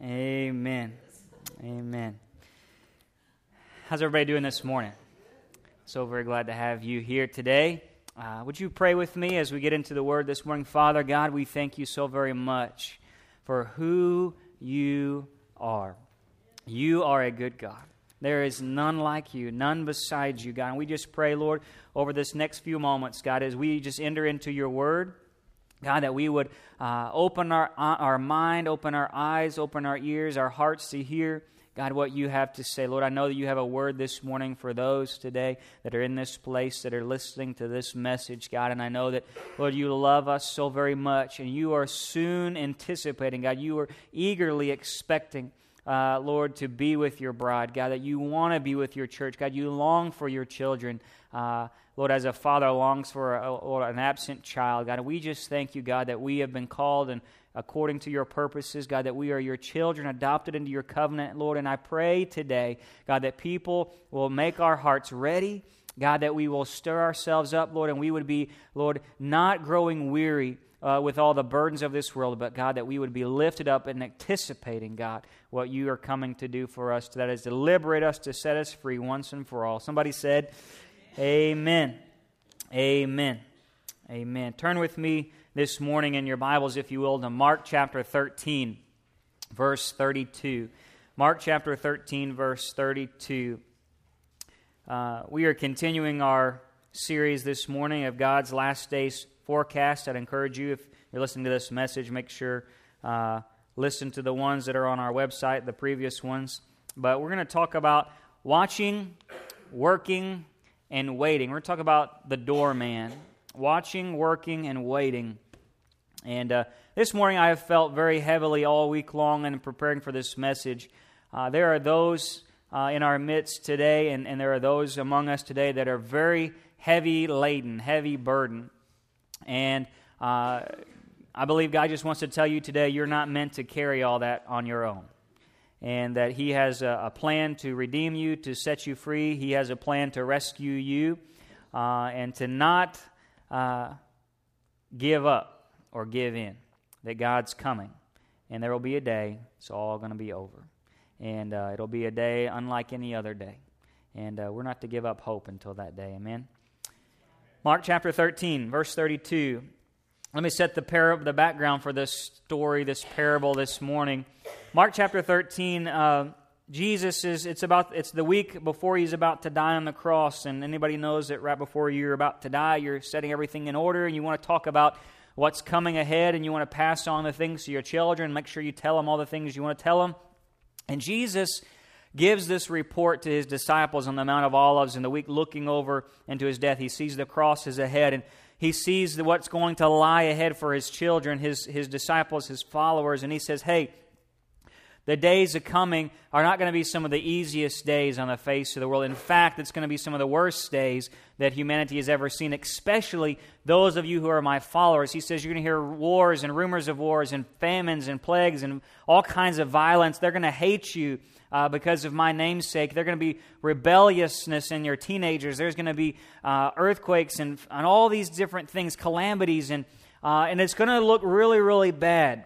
Amen. Amen. How's everybody doing this morning? So very glad to have you here today. Uh, would you pray with me as we get into the word this morning? Father God, we thank you so very much for who you are. You are a good God. There is none like you, none besides you, God. And we just pray, Lord, over this next few moments, God, as we just enter into your word. God, that we would uh, open our, uh, our mind, open our eyes, open our ears, our hearts to hear, God, what you have to say. Lord, I know that you have a word this morning for those today that are in this place, that are listening to this message, God. And I know that, Lord, you love us so very much, and you are soon anticipating, God. You are eagerly expecting. Uh, Lord, to be with your bride, God, that you want to be with your church, God, you long for your children. Uh, Lord, as a father longs for a, or an absent child, God, we just thank you, God, that we have been called and according to your purposes, God, that we are your children, adopted into your covenant, Lord. And I pray today, God, that people will make our hearts ready. God, that we will stir ourselves up, Lord, and we would be, Lord, not growing weary uh, with all the burdens of this world, but God, that we would be lifted up and anticipating, God, what you are coming to do for us. That is to liberate us, to set us free once and for all. Somebody said, Amen. Amen. Amen. Turn with me this morning in your Bibles, if you will, to Mark chapter 13, verse 32. Mark chapter 13, verse 32. Uh, we are continuing our series this morning of God's last days forecast. I'd encourage you, if you're listening to this message, make sure uh, listen to the ones that are on our website, the previous ones. But we're going to talk about watching, working, and waiting. We're going to talk about the doorman, watching, working, and waiting. And uh, this morning I have felt very heavily all week long in preparing for this message. Uh, there are those uh, in our midst today, and, and there are those among us today that are very heavy laden, heavy burden. And uh, I believe God just wants to tell you today you're not meant to carry all that on your own and that He has a, a, plan to redeem you, to set you free. He has a plan to rescue you, uh, and to not uh, give up or give in. That God's coming, and there will be a day it's all going to be over, and uh, it'll be a day unlike any other day, and uh, we're not to give up hope until that day. Amen. Mark chapter 13, verse 32. Let me set the, par- the background for this story, this parable this morning. Mark chapter 13, uh, Jesus is, it's about, it's the week before he's about to die on the cross. And anybody knows that right before you're about to die, you're setting everything in order and you want to talk about what's coming ahead and you want to pass on the things to your children. Make sure you tell them all the things you want to tell them. And Jesus gives this report to his disciples on the Mount of Olives in the week looking over into his death. He sees the cross as ahead. And he sees what's going to lie ahead for his children, his, his disciples, his followers, and he says, Hey, the days of coming are not going to be some of the easiest days on the face of the world. In fact, it's going to be some of the worst days that humanity has ever seen, especially those of you who are my followers. He says you're going to hear wars and rumors of wars and famines and plagues and all kinds of violence. They're going to hate you uh, because of my namesake. There's going to be rebelliousness in your teenagers. There's going to be uh, earthquakes and, and all these different things, calamities, and, uh, and it's going to look really, really bad.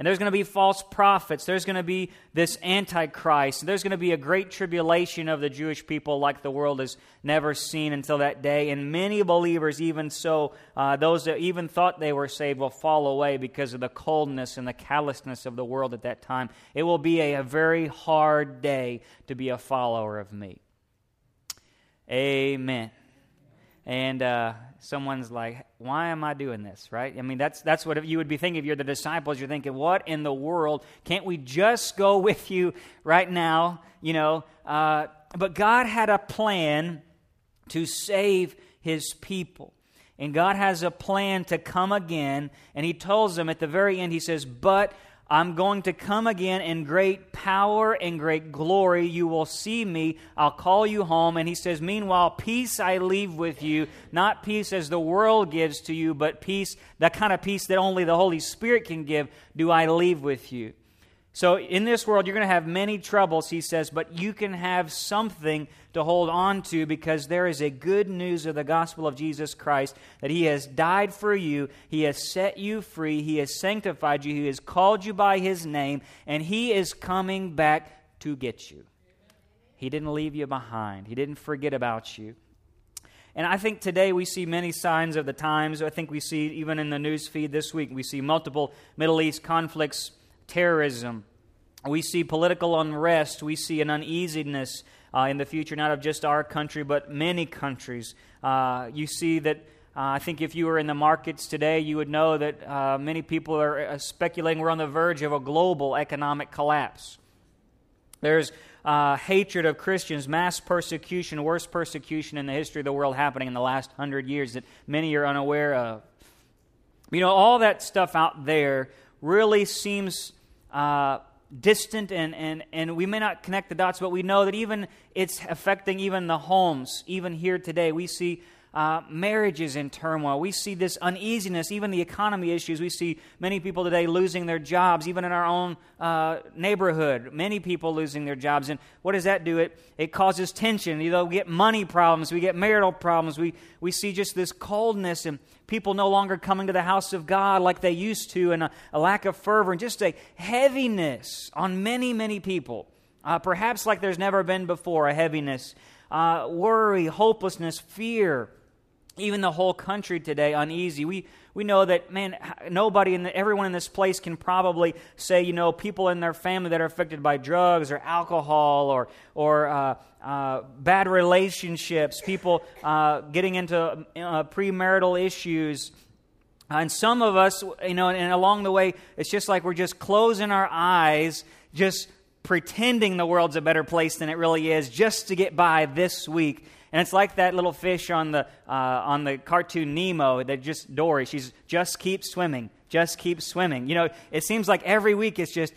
And there's going to be false prophets. There's going to be this antichrist. There's going to be a great tribulation of the Jewish people like the world has never seen until that day. And many believers, even so, uh, those that even thought they were saved, will fall away because of the coldness and the callousness of the world at that time. It will be a, a very hard day to be a follower of me. Amen. And uh, someone's like, why am I doing this, right? I mean, that's, that's what you would be thinking if you're the disciples. You're thinking, what in the world? Can't we just go with you right now? You know, uh, but God had a plan to save his people. And God has a plan to come again. And he tells them at the very end, he says, but I'm going to come again in great power and great glory. You will see me. I'll call you home. And he says, Meanwhile, peace I leave with you, not peace as the world gives to you, but peace, the kind of peace that only the Holy Spirit can give, do I leave with you. So, in this world, you're going to have many troubles, he says, but you can have something to hold on to because there is a good news of the gospel of Jesus Christ that he has died for you, he has set you free, he has sanctified you, he has called you by his name, and he is coming back to get you. He didn't leave you behind, he didn't forget about you. And I think today we see many signs of the times. I think we see, even in the news feed this week, we see multiple Middle East conflicts terrorism. We see political unrest. We see an uneasiness uh, in the future, not of just our country, but many countries. Uh, you see that. Uh, I think if you were in the markets today, you would know that uh, many people are uh, speculating we're on the verge of a global economic collapse. There's uh, hatred of Christians, mass persecution, worst persecution in the history of the world happening in the last hundred years that many are unaware of. You know, all that stuff out there really seems uh, distant and, and, and we may not connect the dots, but we know that even it's affecting even the homes. Even here today, we see uh, marriages in turmoil. We see this uneasiness, even the economy issues. We see many people today losing their jobs, even in our own uh, neighborhood. Many people losing their jobs. And what does that do? It, it causes tension. You know, we get money problems, we get marital problems. We, we see just this coldness and people no longer coming to the house of God like they used to, and a, a lack of fervor, and just a heaviness on many, many people. Uh, perhaps like there's never been before, a heaviness. Uh, worry, hopelessness, fear even the whole country today uneasy. We, we know that, man, nobody, in the, everyone in this place can probably say, you know, people in their family that are affected by drugs or alcohol or, or uh, uh, bad relationships, people uh, getting into uh, premarital issues. And some of us, you know, and along the way, it's just like we're just closing our eyes, just pretending the world's a better place than it really is, just to get by this week and it's like that little fish on the, uh, on the cartoon Nemo that just Dory, she's just keeps swimming, just keeps swimming. You know, it seems like every week it's just,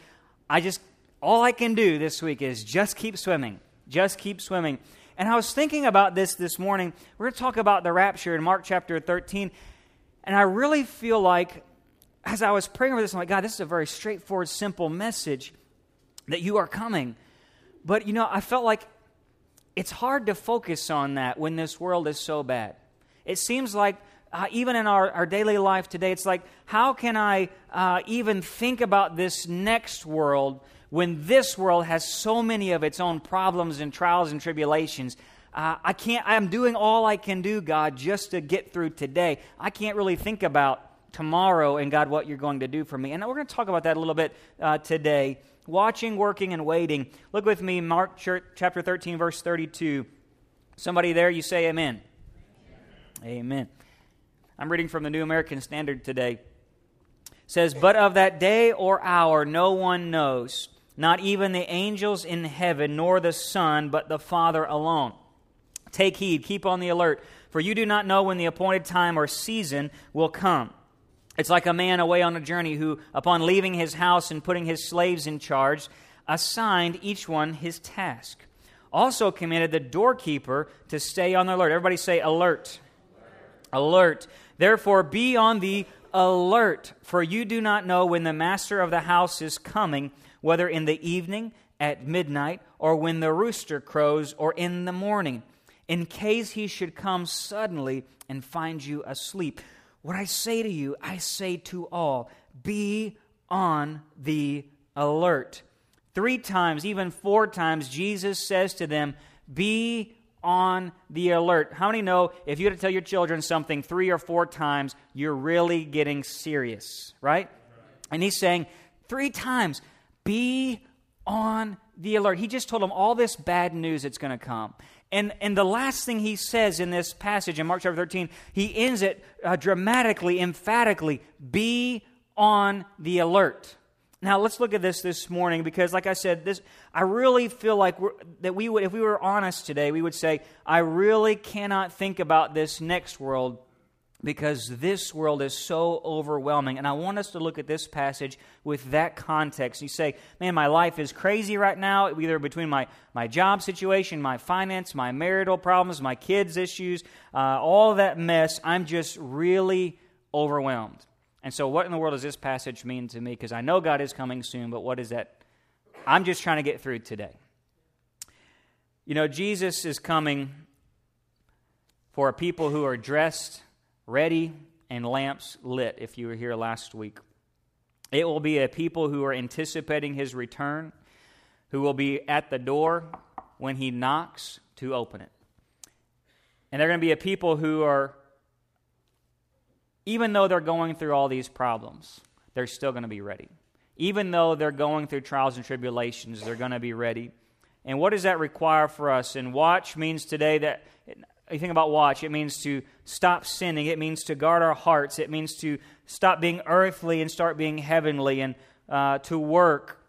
I just, all I can do this week is just keep swimming, just keep swimming. And I was thinking about this this morning. We're going to talk about the rapture in Mark chapter 13. And I really feel like, as I was praying over this, I'm like, God, this is a very straightforward, simple message that you are coming. But, you know, I felt like it's hard to focus on that when this world is so bad. It seems like, uh, even in our, our daily life today, it's like, how can I uh, even think about this next world when this world has so many of its own problems and trials and tribulations? Uh, I can't, I'm doing all I can do, God, just to get through today. I can't really think about tomorrow and God, what you're going to do for me. And we're going to talk about that a little bit uh, today watching, working, and waiting. Look with me, Mark chapter 13, verse 32. Somebody there, you say amen. Amen. I'm reading from the New American Standard today. It says, But of that day or hour no one knows, not even the angels in heaven, nor the Son, but the Father alone. Take heed, keep on the alert, for you do not know when the appointed time or season will come. It's like a man away on a journey who, upon leaving his house and putting his slaves in charge, assigned each one his task. Also commanded the doorkeeper to stay on the alert. Everybody say alert. Alert. Therefore, be on the alert, for you do not know when the master of the house is coming, whether in the evening, at midnight, or when the rooster crows, or in the morning, in case he should come suddenly and find you asleep. What I say to you, I say to all be on the alert. Three times, even four times, Jesus says to them, Be on the alert. How many know if you had to tell your children something three or four times, you're really getting serious, right? And he's saying, Three times, be on the alert. He just told them all this bad news that's going to come. And, and the last thing he says in this passage in Mark chapter 13, he ends it uh, dramatically, emphatically be on the alert. Now, let's look at this this morning because, like I said, this I really feel like that we would, if we were honest today, we would say, I really cannot think about this next world because this world is so overwhelming. And I want us to look at this passage with that context. You say, man, my life is crazy right now, either between my, my job situation, my finance, my marital problems, my kids' issues, uh, all that mess. I'm just really overwhelmed. And so, what in the world does this passage mean to me? Because I know God is coming soon, but what is that I'm just trying to get through today. You know, Jesus is coming for people who are dressed, ready, and lamps lit, if you were here last week. It will be a people who are anticipating his return, who will be at the door when he knocks to open it. And they're going to be a people who are, even though they're going through all these problems, they're still going to be ready. Even though they're going through trials and tribulations, they're going to be ready. And what does that require for us? And watch means today that you think about watch, it means to stop sinning. It means to guard our hearts. It means to stop being earthly and start being heavenly and uh, to work.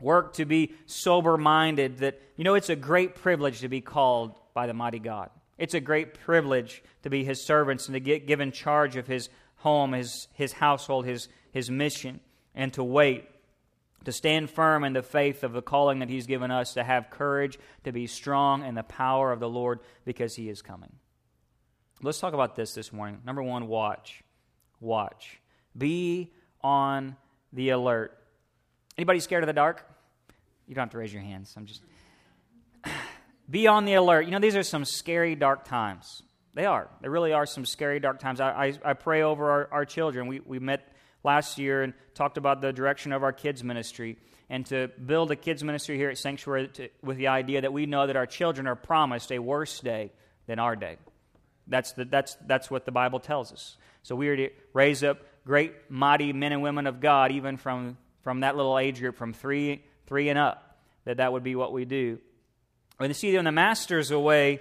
Work to be sober minded. That, you know, it's a great privilege to be called by the mighty God. It's a great privilege to be his servants and to get given charge of his home, his, his household, his, his mission, and to wait to stand firm in the faith of the calling that He's given us, to have courage, to be strong in the power of the Lord because He is coming. Let's talk about this this morning. Number one, watch. Watch. Be on the alert. Anybody scared of the dark? You don't have to raise your hands. I'm just. Be on the alert. You know, these are some scary, dark times. They are. They really are some scary, dark times. I, I, I pray over our, our children. We, we met last year and talked about the direction of our kids' ministry and to build a kids' ministry here at Sanctuary to, with the idea that we know that our children are promised a worse day than our day. That's, the, that's, that's what the Bible tells us. So we are to raise up great, mighty men and women of God, even from, from that little age group, from three, three and up, that that would be what we do. When you see when the master's away,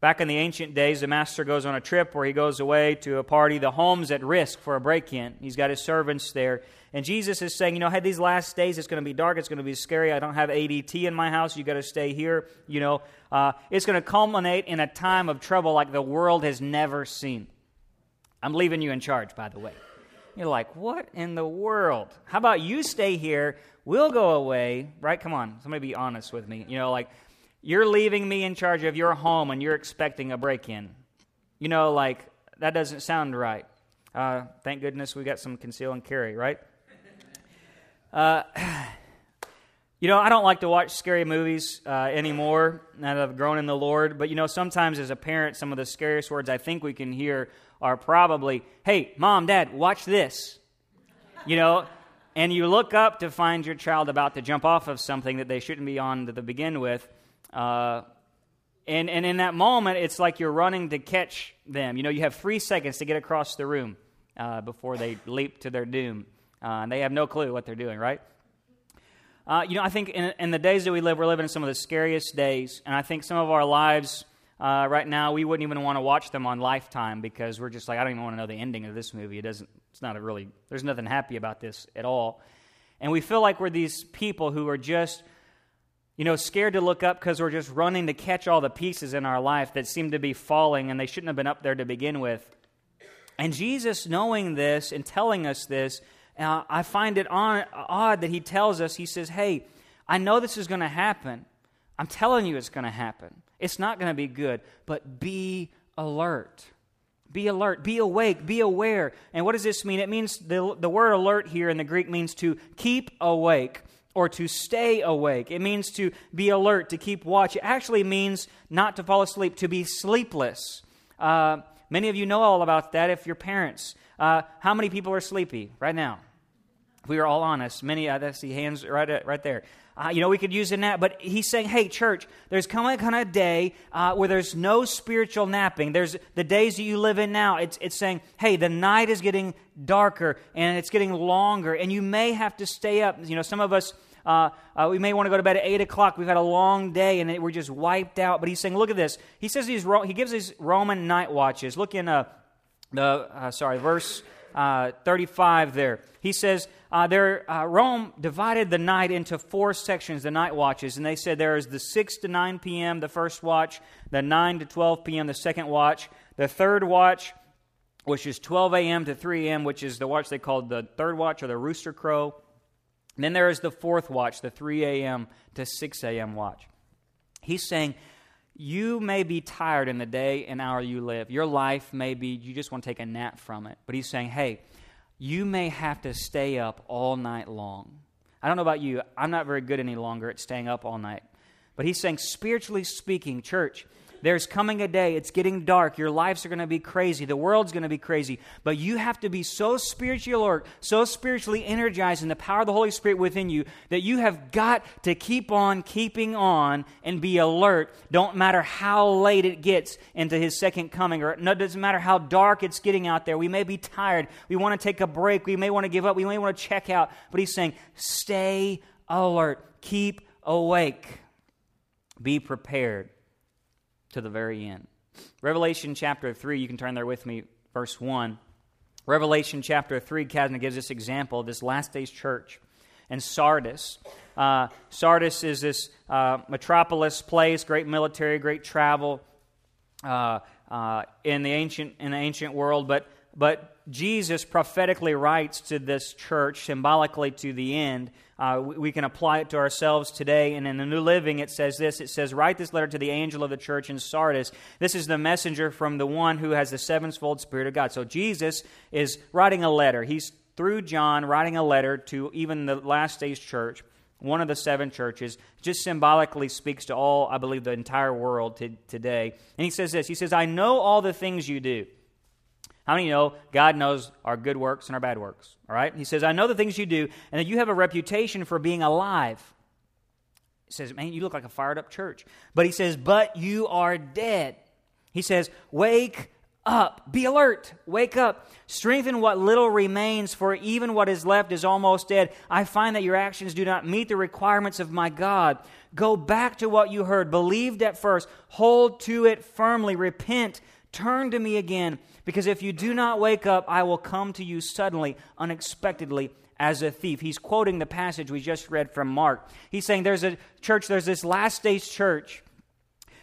Back in the ancient days, the master goes on a trip where he goes away to a party. The home's at risk for a break in. He's got his servants there. And Jesus is saying, You know, hey, these last days, it's going to be dark. It's going to be scary. I don't have ADT in my house. you got to stay here. You know, uh, it's going to culminate in a time of trouble like the world has never seen. I'm leaving you in charge, by the way. You're like, What in the world? How about you stay here? We'll go away, right? Come on, somebody be honest with me. You know, like, you're leaving me in charge of your home and you're expecting a break in. You know, like, that doesn't sound right. Uh, thank goodness we got some conceal and carry, right? Uh, you know, I don't like to watch scary movies uh, anymore now that I've grown in the Lord. But, you know, sometimes as a parent, some of the scariest words I think we can hear are probably, hey, mom, dad, watch this. You know, and you look up to find your child about to jump off of something that they shouldn't be on to begin with. Uh, and, and in that moment, it's like you're running to catch them. You know, you have three seconds to get across the room uh, before they leap to their doom. Uh, and they have no clue what they're doing, right? Uh, you know, I think in, in, the days that we live, we're living in some of the scariest days. And I think some of our lives uh, right now, we wouldn't even want to watch them on Lifetime because we're just like, I don't even want to know the ending of this movie. It doesn't, it's not a really, there's nothing happy about this at all. And we feel like we're these people who are just you know, scared to look up because we're just running to catch all the pieces in our life that seem to be falling and they shouldn't have been up there to begin with. And Jesus, knowing this and telling us this, uh, I find it on, odd that he tells us, he says, Hey, I know this is going to happen. I'm telling you it's going to happen. It's not going to be good, but be alert. Be alert, be awake, be aware. And what does this mean? It means the, the word alert here in the Greek means to keep awake or to stay awake. It means to be alert, to keep watch. It actually means not to fall asleep, to be sleepless. Uh, many of you know all about that if you're parents. Uh, how many people are sleepy right now? If we are all honest, many, uh, I see hands right, uh, right there. Uh, you know, we could use a nap, but he's saying, hey, church, there's coming kind of day uh, where there's no spiritual napping. There's the days that you live in now. It's, it's saying, hey, the night is getting darker and it's getting longer, and you may have to stay up. You know, some of us uh, uh, we may want to go to bed at 8 o'clock. We've had a long day and we're just wiped out. But he's saying, look at this. He says he's, he gives these Roman night watches. Look in uh, the, uh, sorry, verse uh, 35 there. He says, uh, there, Rome divided the night into four sections, the night watches. And they said there is the 6 to 9 p.m., the first watch, the 9 to 12 p.m., the second watch, the third watch, which is 12 a.m. to 3 a.m., which is the watch they called the third watch or the rooster crow. Then there is the fourth watch, the 3 a.m. to 6 a.m. watch. He's saying, you may be tired in the day and hour you live. Your life may be, you just want to take a nap from it. But he's saying, hey, you may have to stay up all night long. I don't know about you, I'm not very good any longer at staying up all night. But he's saying, spiritually speaking, church, there's coming a day, it's getting dark, your lives are going to be crazy, the world's going to be crazy, but you have to be so spiritually alert, so spiritually energized in the power of the Holy Spirit within you that you have got to keep on keeping on and be alert. Don't matter how late it gets into his second coming, or it doesn't matter how dark it's getting out there. We may be tired, we want to take a break, we may want to give up, we may want to check out, but he's saying, stay alert, keep awake, be prepared to the very end. Revelation chapter 3, you can turn there with me, verse 1. Revelation chapter 3 kind gives this example of this last day's church. And Sardis. Uh, Sardis is this uh, metropolis place, great military, great travel uh, uh in, the ancient, in the ancient world. But, but Jesus prophetically writes to this church, symbolically to the end, uh, we, we, can apply it to ourselves today. And in the New Living, it says this it says, Write this letter to the angel of the church in Sardis. This is the messenger from the one who has the sevenfold Spirit of God. So Jesus is writing a letter. He's through John writing a letter to even the last days church, one of the seven churches, just symbolically speaks to all, I believe, the entire world to, today. And he says this He says, I know all the things you do. How many know God knows our good works and our bad works? All right? He says, I know the things you do, and that you have a reputation for being alive. He says, Man, you look like a fired up church. But he says, But you are dead. He says, Wake up. Be alert. Wake up. Strengthen what little remains, for even what is left is almost dead. I find that your actions do not meet the requirements of my God. Go back to what you heard. Believed at first. Hold to it firmly. Repent. Turn to me again. Because if you do not wake up, I will come to you suddenly, unexpectedly, as a thief. He's quoting the passage we just read from Mark. He's saying there's a church, there's this last days church.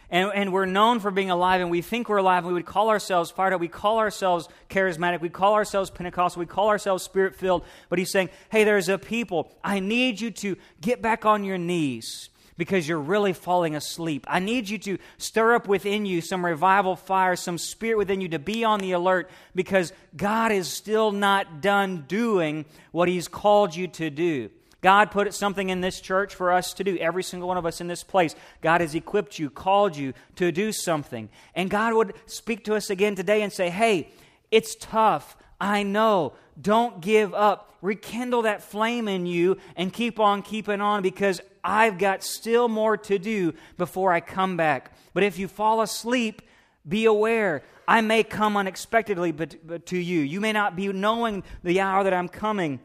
And, and we're known for being alive, and we think we're alive, we would call ourselves fired up. We call ourselves charismatic. We call ourselves Pentecostal. We call ourselves spirit filled. But he's saying, hey, there's a people. I need you to get back on your knees because you're really falling asleep. I need you to stir up within you some revival fire, some spirit within you to be on the alert because God is still not done doing what He's called you to do. God put something in this church for us to do, every single one of us in this place. God has equipped you, called you to do something. And God would speak to us again today and say, hey, it's tough. I know. Don't give up. Rekindle that flame in you and keep on keeping on because I've got still more to do before I come back. But if you fall asleep, be aware. I may come unexpectedly to you. You may not be knowing the hour that I'm coming.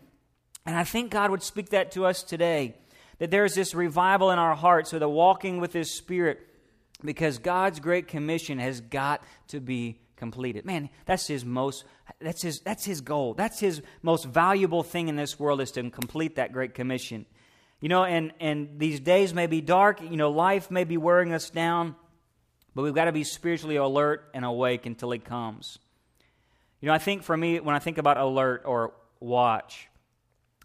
And I think God would speak that to us today that there's this revival in our hearts with a walking with His Spirit because God's great commission has got to be completed. Man, that's his most that's his that's his goal. That's his most valuable thing in this world is to complete that great commission. You know, and and these days may be dark, you know, life may be wearing us down, but we've got to be spiritually alert and awake until he comes. You know, I think for me when I think about alert or watch,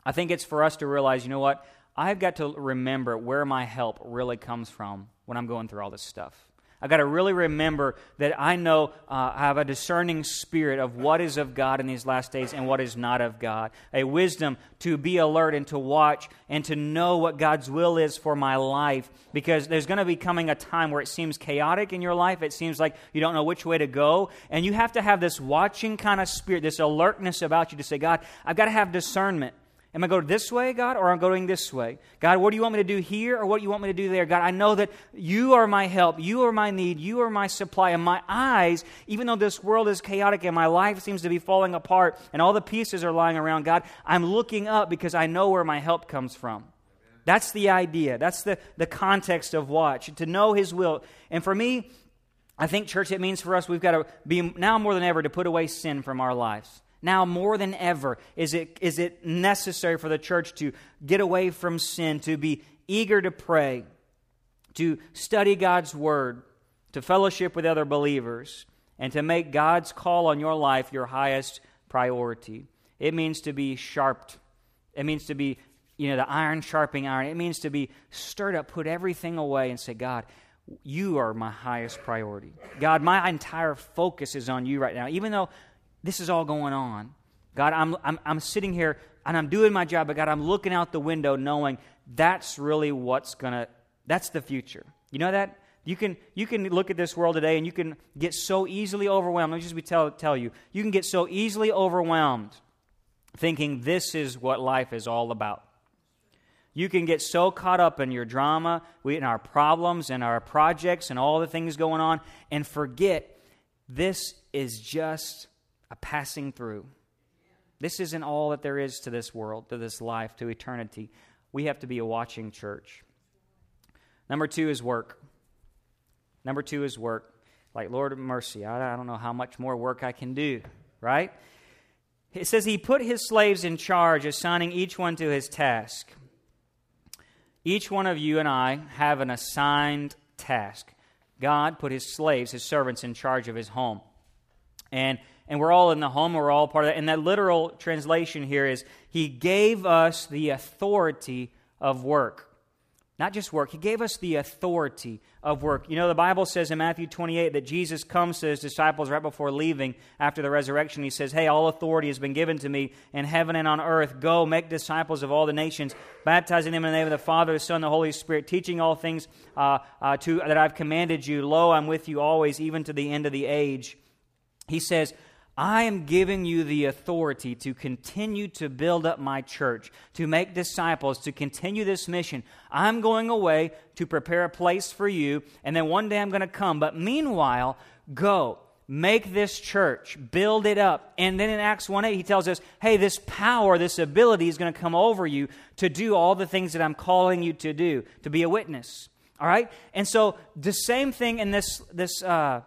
I think it's for us to realize, you know what? I've got to remember where my help really comes from when I'm going through all this stuff. I've got to really remember that I know uh, I have a discerning spirit of what is of God in these last days and what is not of God. A wisdom to be alert and to watch and to know what God's will is for my life because there's going to be coming a time where it seems chaotic in your life. It seems like you don't know which way to go. And you have to have this watching kind of spirit, this alertness about you to say, God, I've got to have discernment. Am I going this way, God, or am I going this way? God, what do you want me to do here, or what do you want me to do there? God, I know that you are my help, you are my need, you are my supply. And my eyes, even though this world is chaotic and my life seems to be falling apart and all the pieces are lying around, God, I'm looking up because I know where my help comes from. That's the idea. That's the, the context of watch, to know His will. And for me, I think, church, it means for us we've got to be now more than ever to put away sin from our lives. Now, more than ever, is it, is it necessary for the church to get away from sin, to be eager to pray, to study God's Word, to fellowship with other believers, and to make God's call on your life your highest priority. It means to be sharped. It means to be, you know, the iron sharpening iron. It means to be stirred up, put everything away, and say, God, you are my highest priority. God, my entire focus is on you right now. Even though this is all going on. God, I'm, I'm, I'm sitting here. and I'm doing my job, but God, I'm looking out the window knowing that's really what's going to, that's the future. You know that? You can, you can look at this world today and you can get so easily overwhelmed. Let me just tell, tell you. You can get so easily overwhelmed thinking this is what life is all about. You can get so caught up in your drama, in our problems and our projects and all the things going on, and forget this is just a passing through. This isn't all that there is to this world, to this life, to eternity. We have to be a watching church. Number two is work. Number two is work. Like, Lord of mercy, I, don't know how much more work I can do, right? It says he put his slaves in charge, assigning each one to his task. Each one of you and I have an assigned task. God put his slaves, his servants, in charge of his home. And, and we're all in the home, we're all part of that. And that literal translation here is He gave us the authority of work. Not just work, He gave us the authority of work. You know, the Bible says in Matthew 28 that Jesus comes to His disciples right before leaving after the resurrection. He says, Hey, all authority has been given to me in heaven and on earth. Go, make disciples of all the nations, baptizing them in the name of the Father, the Son, the Holy Spirit, teaching all things uh, uh, to, that I've commanded you. Lo, I'm with you always, even to the end of the age. He says, I am giving you the authority to continue to build up my church, to make disciples, to continue this mission. I'm going away to prepare a place for you, and then one day I'm going to come. But meanwhile, go. Make this church, build it up. And then in Acts 1 8, he tells us, hey, this power, this ability is going to come over you to do all the things that I'm calling you to do, to be a witness. All right? And so the same thing in this, this, uh,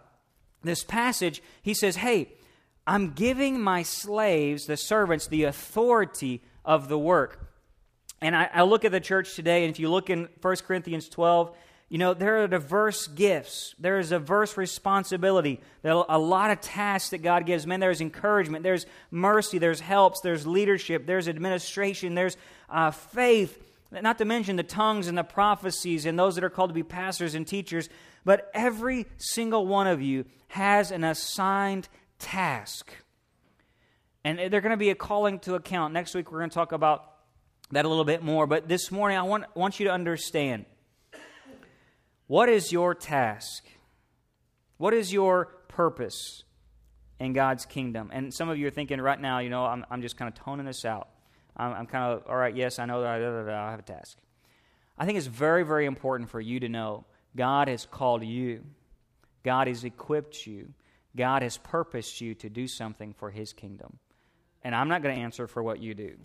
this passage, he says, hey, I'm giving my slaves, the servants, the authority of the work. And I, I, look at the church today, and if you look in 1 Corinthians 12, you know, there are diverse gifts. There is diverse responsibility. There are a lot of tasks that God gives. Man, there's encouragement, there's mercy, there's helps, there's leadership, there's administration, there's uh, faith, not to mention the tongues and the prophecies and those that are called to be pastors and teachers. But every single one of you has an assigned task. And they're going to be a calling to account. Next week, we're going to talk about that a little bit more. But this morning, I want, want you to understand what is your task? What is your purpose in God's kingdom? And some of you are thinking right now, you know, I'm, I'm just kind of toning this out. I'm, I'm kind of, all right, yes, I know that I, I have a task. I think it's very, very important for you to know God has called you, God has equipped you, God has purposed you to do something for His kingdom. And I'm not going to answer for what you do.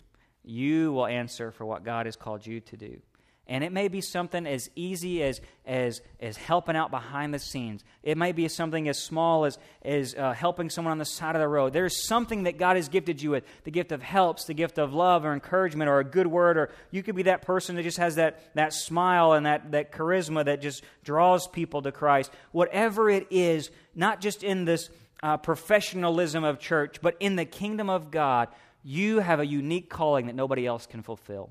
You will answer for what God has called you to do. And it may be something as easy as, as, as helping out behind the scenes. It may be something as small as, as uh, helping someone on the side of the road. There's something that God has gifted you with the gift of helps, the gift of love or encouragement or a good word. Or you could be that person that just has that, that smile and that, that charisma that just draws people to Christ. Whatever it is, not just in this uh, professionalism of church, but in the kingdom of God, you have a unique calling that nobody else can fulfill.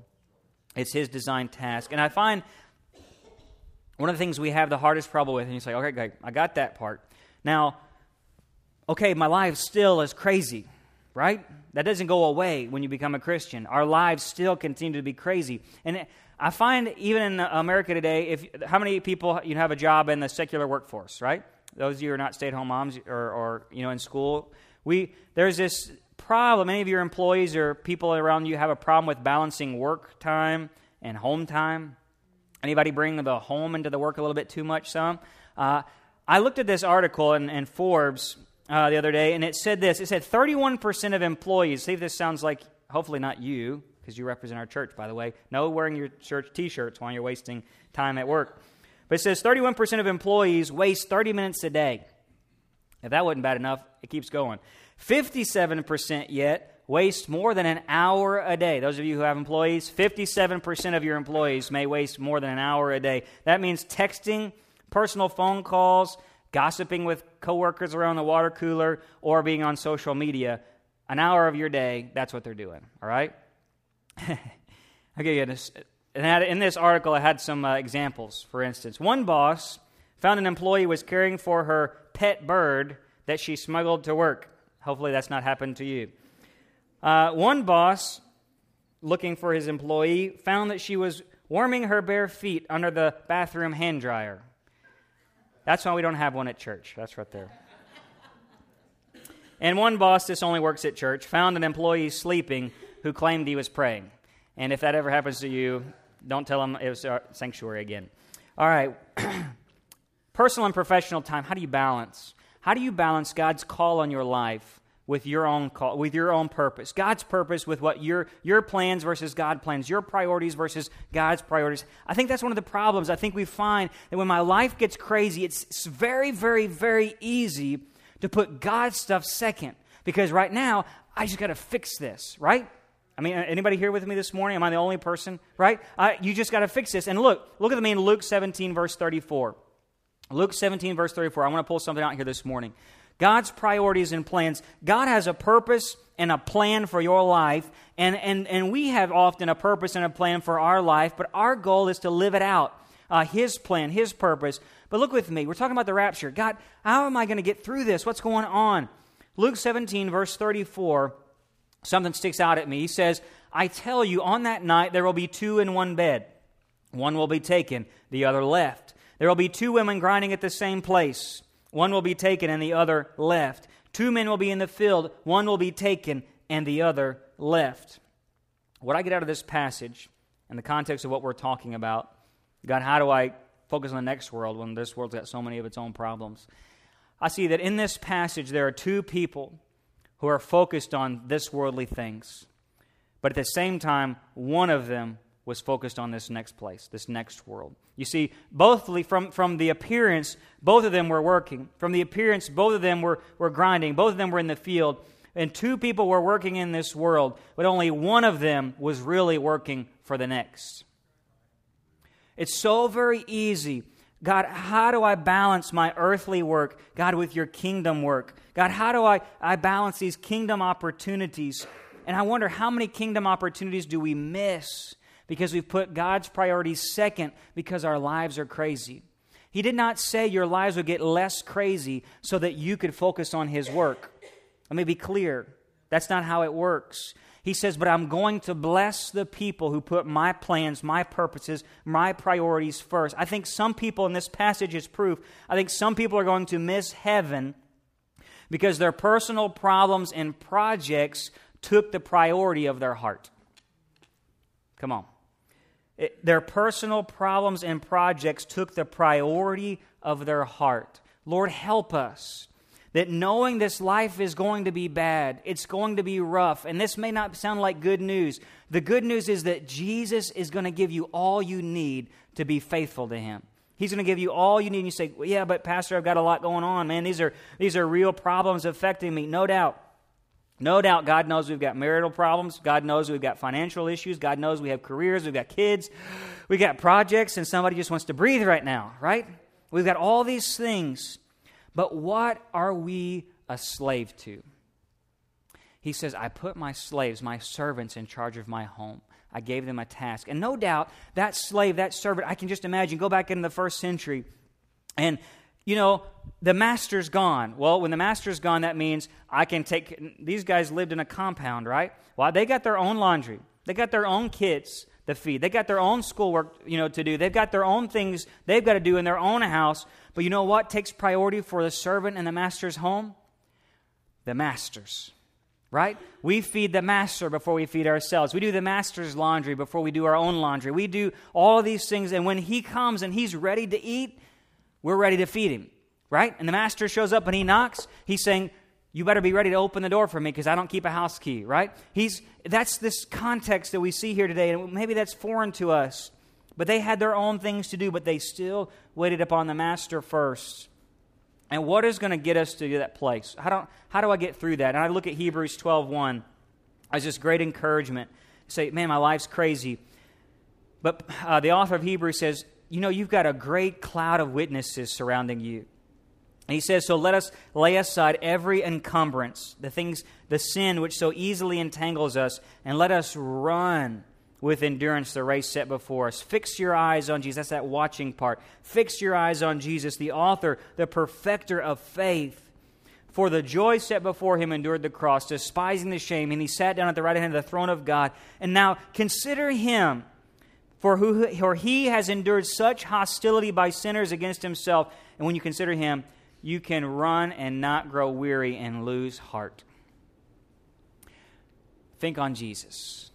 It's his design task. And I find one of the things we have the hardest trouble with, and you say, okay, I got that part. Now, okay, my life still is crazy, right? That doesn't go away when you become a Christian. Our lives still continue to be crazy. And I find even in America today, if how many people you have a job in the secular workforce, right? Those of you who are not stay-at-home moms or, or you know in school, we there's this problem. any of your employees or people around you have a problem with balancing work time and home time. Anybody bring the home into the work a little bit too much? Some. Uh, I looked at this article in, in Forbes uh, the other day, and it said this. It said 31% of employees. See if this sounds like hopefully not you, because you represent our church, by the way. No wearing your church T-shirts while you're wasting time at work. But it says 31% of employees waste 30 minutes a day. If that wasn't bad enough, it keeps going. 57% yet waste more than an hour a day. Those of you who have employees, 57% of your employees may waste more than an hour a day. That means texting, personal phone calls, gossiping with coworkers around the water cooler, or being on social media. An hour of your day, that's what they're doing, all right? okay, in this article, I had some uh, examples. For instance, one boss found an employee was caring for her pet bird that she smuggled to work. Hopefully, that's not happened to you. Uh, one boss looking for his employee, found that she was warming her bare feet under the bathroom hand dryer. That's why we don't have one at church. That's right there. And one boss, this only works at church, found an employee sleeping who claimed he was praying. And if that ever happens to you, don't tell him it was our sanctuary again. All right. Personal and professional time. How do you balance? How do you balance God's call on your life with your own call, with your own purpose? God's purpose with what your your plans versus God plans, your priorities versus God's priorities. I think that's one of the problems. I think we find that when my life gets crazy, it's, it's very, very, very easy to put God's stuff second. Because right now, I just got to fix this, right? I mean, anybody here with me this morning? Am I the only person? Right? Uh, you just got to fix this. And look, look at me in Luke 17, verse 34. Luke 17, verse 34. I want to pull something out here this morning. God's priorities and plans. God has a purpose and a plan for your life, and, and, and we have often a purpose and a plan for our life, but our goal is to live it out. Uh, his plan, His purpose. But look with me. We're talking about the rapture. God, how am I going to get through this? What's going on? Luke 17, verse 34 something sticks out at me. He says, I tell you, on that night there will be two in one bed. One will be taken, the other left. There will be two women grinding at the same place. One will be taken and the other left. Two men will be in the field. One will be taken and the other left. What I get out of this passage, in the context of what we're talking about, God, how do I focus on the next world when this world's got so many of its own problems? I see that in this passage there are two people who are focused on this worldly things. But at the same time, one of them was focused on this next place, this next world. You see, both from, from the appearance, both of them were working. From the appearance, both of them were, were grinding. Both of them were in the field. And two people were working in this world, but only one of them was really working for the next. It's so very easy God, how do I balance my earthly work, God, with your kingdom work? God, how do I, I balance these kingdom opportunities? And I wonder how many kingdom opportunities do we miss because we've put God's priorities second because our lives are crazy. He did not say your lives would get less crazy so that you could focus on His work. Let me be clear. That's not how it works. He says, But I'm going to bless the people who put my plans, my purposes, my priorities first. I think some people in this passage is proof. I think some people are going to miss heaven because their personal problems and projects took the priority of their heart. Come on. It, their personal problems and projects took the priority of their heart. Lord, help us that knowing this life is going to be bad, it's going to be rough, and this may not sound like good news. The good news is that Jesus is going to give you all you need to be faithful to Him. He's going to give you all you need. And you say, well, "Yeah, but Pastor, I've got a lot going on, man. These are these are real problems affecting me." No doubt, no doubt. God knows we've got marital problems. God knows we've got financial issues. God knows we have careers. We've got kids. We've got projects, and somebody just wants to breathe right now, right? We've got all these things. But what are we a slave to? He says, I put my slaves, my servants, in charge of my home. I gave them a task. And no doubt, that slave, that servant, I can just imagine, go back into the first century, and, you know, the master's gone. Well, when the master's gone, that means I can take. These guys lived in a compound, right? Well, they got their own laundry, they got their own kids to feed, they got their own schoolwork, you know, to do, they've got their own things they've got to do in their own house. But you know what takes priority for the servant in the master's home? The masters. Right? We feed the master before we feed ourselves. We do the master's laundry before we do our own laundry. We do all of these things, and when he comes and he's ready to eat, we're ready to feed him. Right? And the master shows up and he knocks. He's saying, you better be ready to open the door for me because I don't keep a house key, right? He's that's this context that we see here today, and maybe that's foreign to us. But they had their own things to do, but they still waited upon the master first. And what is going to get us to that place? How do, how do I get through that? And I look at Hebrews 12.1 as this great encouragement. Say, man, my life's crazy. But uh, the author of Hebrews says, you know, you've got a great cloud of witnesses surrounding you. And he says, So let us lay aside every encumbrance, the things, the sin which so easily entangles us, and let us run with endurance the race set before us. Fix your eyes on Jesus. That's that watching part. Fix your eyes on Jesus, the author, the perfecter of faith. for the joy set before him endured the cross, despising the shame, and he sat down at the right hand of the throne of God. And now consider him, for who for he has endured such hostility by sinners against himself. And when you consider him, you can run and not grow weary and lose heart. Think on Jesus.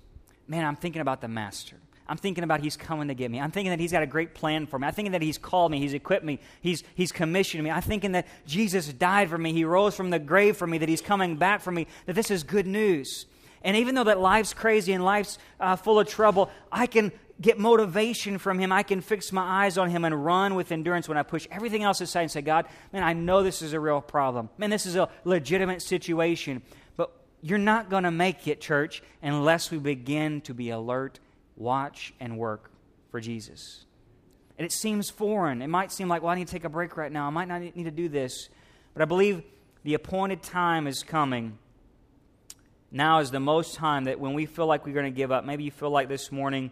Man, I'm thinking about the Master. I'm thinking about He's coming to get me. I'm thinking that He's got a great plan for me. I'm thinking that He's called me, He's equipped me, He's, he's commissioned me. I'm thinking that Jesus died for me, He rose from the grave for me, that He's coming back for me, that this is good news. And even though that life's crazy and life's uh, full of trouble, I can get motivation from Him. I can fix my eyes on Him and run with endurance when I push everything else aside and say, God, man, I know this is a real problem. Man, this is a legitimate situation. But you're not going to make it, church, unless we begin to be alert watch, and work for Jesus. And it seems foreign. It might seem like, well, I need to take a break right now. I might not need to do this. But I believe the appointed time is coming. Now is the most time that when we feel like we're going to give up, maybe you feel like this morning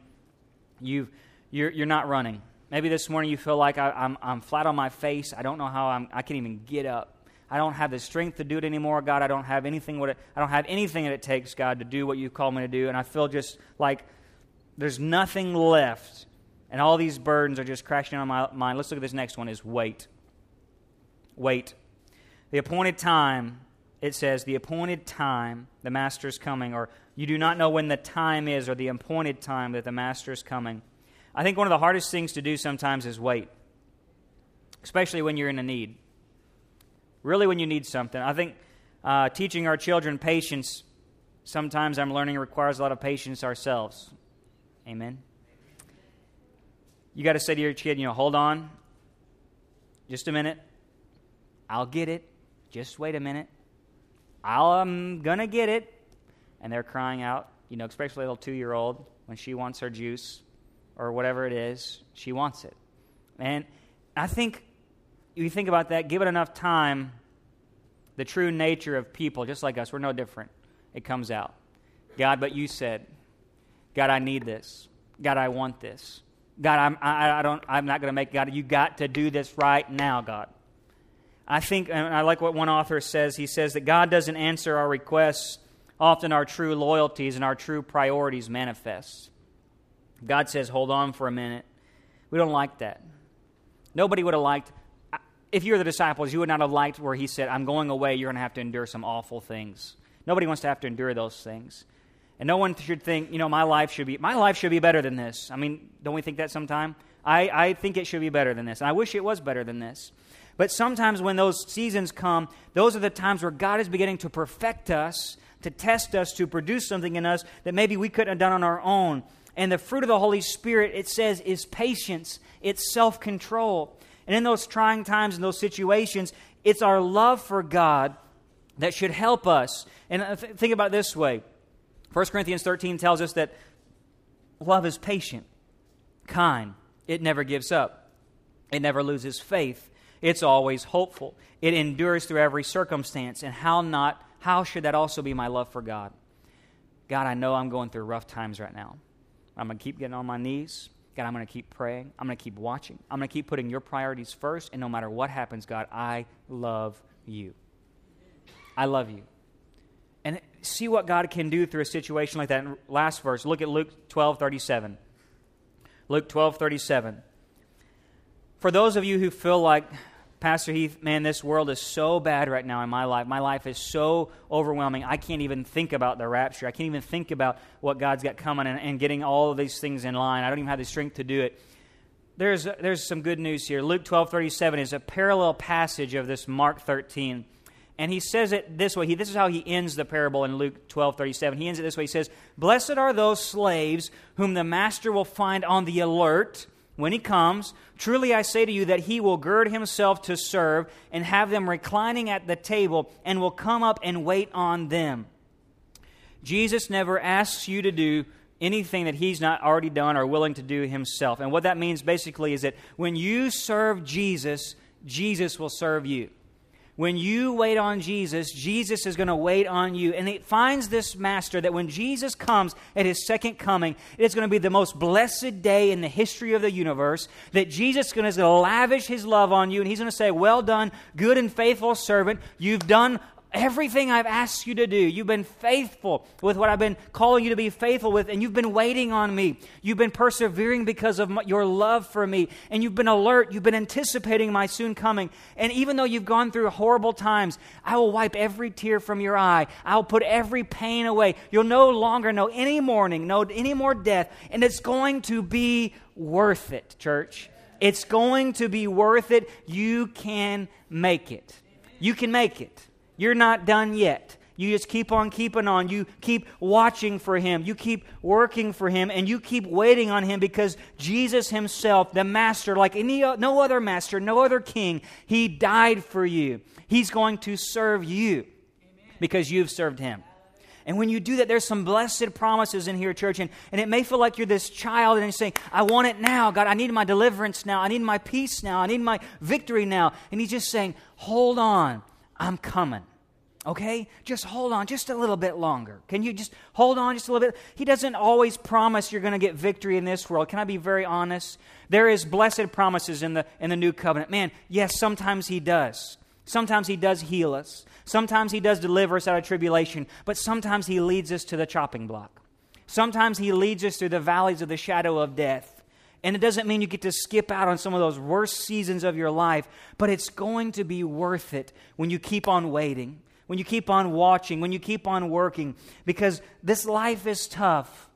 you've, you're, you're not running. Maybe this morning you feel like I, am I'm, I'm flat on my face. I don't know how I'm, I can even get up. I don't have the strength to do it anymore, God. I don't have anything. What it, I don't have anything that it takes, God, to do what you call me to do. And I feel just like there's nothing left. And all these burdens are just crashing on my mind. Let's look at this next one is wait. Wait. The appointed time, it says, the appointed time, the master's coming, or you do not know when the time is, or the appointed time that the master is coming. I think one of the hardest things to do sometimes is wait, especially when you're in a need. Really, when you need something. I think uh, teaching our children patience, sometimes I'm learning requires a lot of patience ourselves. Amen. You got to say to your kid, you know, hold on just a minute. I'll get it. Just wait a minute. I'm um, going to get it. And they're crying out, you know, especially a little two year old when she wants her juice or whatever it is, she wants it. And I think if you think about that, give it enough time, the true nature of people, just like us, we're no different. It comes out. God, but you said, God, I need this. God, I want this. God, I'm, I, I don't, I'm not going to make God. You got to do this right now, God. I think, and I like what one author says. He says that God doesn't answer our requests. Often our true loyalties and our true priorities manifest. God says, hold on for a minute. We don't like that. Nobody would have liked, if you were the disciples, you would not have liked where he said, I'm going away, you're going to have to endure some awful things. Nobody wants to have to endure those things. And no one should think, you know, my life should be my life should be better than this. I mean, don't we think that sometime? I, I think it should be better than this. And I wish it was better than this. But sometimes when those seasons come, those are the times where God is beginning to perfect us, to test us, to produce something in us that maybe we couldn't have done on our own. And the fruit of the Holy Spirit, it says, is patience, it's self control. And in those trying times, in those situations, it's our love for God that should help us. And uh, think about this way 1 Corinthians 13 tells us that love is patient, kind, it never gives up, it never loses faith, it's always hopeful, it endures through every circumstance. And how not? How should that also be my love for God? God, I know I'm going through rough times right now. I'm going to keep getting on my knees. God, I'm going to keep praying. I'm going to keep watching. I'm going to keep putting your priorities first. And no matter what happens, God, I love you. I love you and see what God can do through a situation like that. last verse, look at Luke 12 37. Luke 12 37. For those of you who feel like, Pastor Heath, man, this world is so bad right now in my life. My life is so overwhelming. I can't even think about the rapture. I can't even think about what God's got coming and, and getting all of these things in line. I don't even have the strength to do it. There's, there's some good news here. Luke 12 37 is a parallel passage of this Mark 13. And he says it this way. He, this is how he ends the parable in Luke 12 37. He ends it this way. He says, Blessed are those slaves whom the master will find on the alert when he comes. Truly I say to you that he will gird himself to serve and have them reclining at the table and will come up and wait on them. Jesus never asks you to do anything that he's not already done or willing to do himself. And what that means basically is that when you serve Jesus, Jesus will serve you. When you wait on Jesus, Jesus is going to wait on you. And it finds this master that when Jesus comes at his second coming, it's going to be the most blessed day in the history of the universe. That Jesus is going to lavish his love on you, and he's going to say, Well done, good and faithful servant. You've done everything I've asked you to do. You've been faithful with what I've been calling you to be faithful with, and you've been waiting on me. You've been persevering because of my, your love for me, and you've been alert. You've been anticipating my soon coming. And even though you've gone through horrible times, I will wipe every tear from your eye. I'll put every pain away. You'll no longer know any mourning, no any more death, and it's going to be worth it, church. It's going to be worth it. You can make it. You can make it. You're not done yet. You just keep on keeping on. You keep watching for him. You keep working for him. And you keep waiting on him because Jesus himself, the master, like any, no other master, no other king, he died for you. He's going to serve you because you've served him. And when you do that, there's some blessed promises in here, church. And, and it may feel like you're this child and you're saying, I want it now. God, I need my deliverance now. I need my peace now. I need my victory now. And he's just saying, hold on. I'm coming. Okay? Just hold on just a little bit longer. Can you just hold on just a little bit? He doesn't always promise you're going to get victory in this world. Can I be very honest? There is blessed promises in the in the new covenant. Man, yes, sometimes he does. Sometimes he does heal us. Sometimes he does deliver us out of tribulation, but sometimes he leads us to the chopping block. Sometimes he leads us through the valleys of the shadow of death. And it doesn't mean you get to skip out on some of those worst seasons of your life, but it's going to be worth it when you keep on waiting, when you keep on watching, when you keep on working, because this life is tough.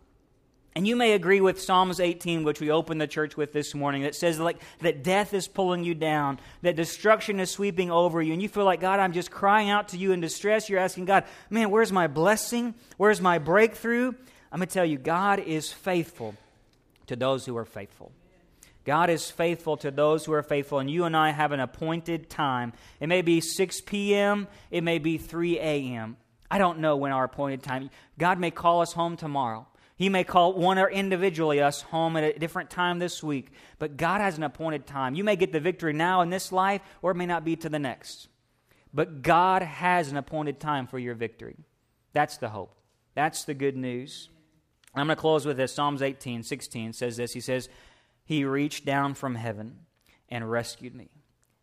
And you may agree with Psalms 18, which we opened the church with this morning, that says like that death is pulling you down, that destruction is sweeping over you, and you feel like, God, I'm just crying out to you in distress. You're asking God, man, where's my blessing? Where's my breakthrough? I'm going to tell you, God is faithful to those who are faithful. God is faithful to those who are faithful, and you and I have an appointed time. It may be 6 p.m., it may be 3 a.m. I don't know when our appointed time. God may call us home tomorrow. He may call one or individually us home at a different time this week, but God has an appointed time. You may get the victory now in this life, or it may not be to the next. But God has an appointed time for your victory. That's the hope. That's the good news. I'm going to close with this. Psalms 18, 16 says this. He says, He reached down from heaven and rescued me.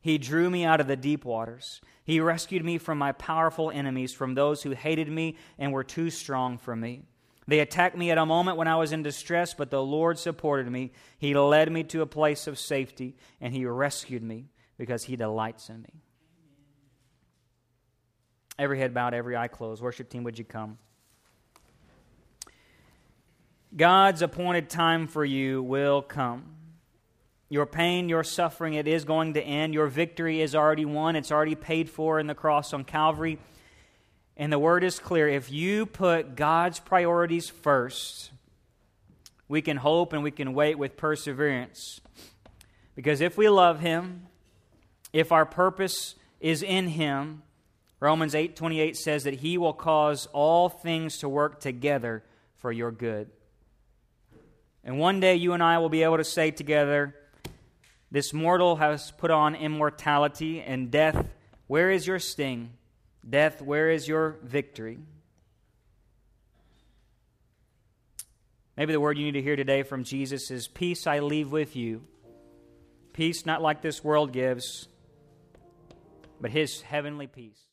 He drew me out of the deep waters. He rescued me from my powerful enemies, from those who hated me and were too strong for me. They attacked me at a moment when I was in distress, but the Lord supported me. He led me to a place of safety, and He rescued me because He delights in me. Every head bowed, every eye closed. Worship team, would you come? God's appointed time for you will come. Your pain, your suffering, it is going to end. Your victory is already won, it's already paid for in the cross on Calvary. And the word is clear if you put God's priorities first, we can hope and we can wait with perseverance. Because if we love Him, if our purpose is in Him, Romans 8:28 says that he will cause all things to work together for your good. And one day you and I will be able to say together, This mortal has put on immortality, and death, where is your sting? Death, where is your victory? Maybe the word you need to hear today from Jesus is Peace I leave with you. Peace not like this world gives, but his heavenly peace.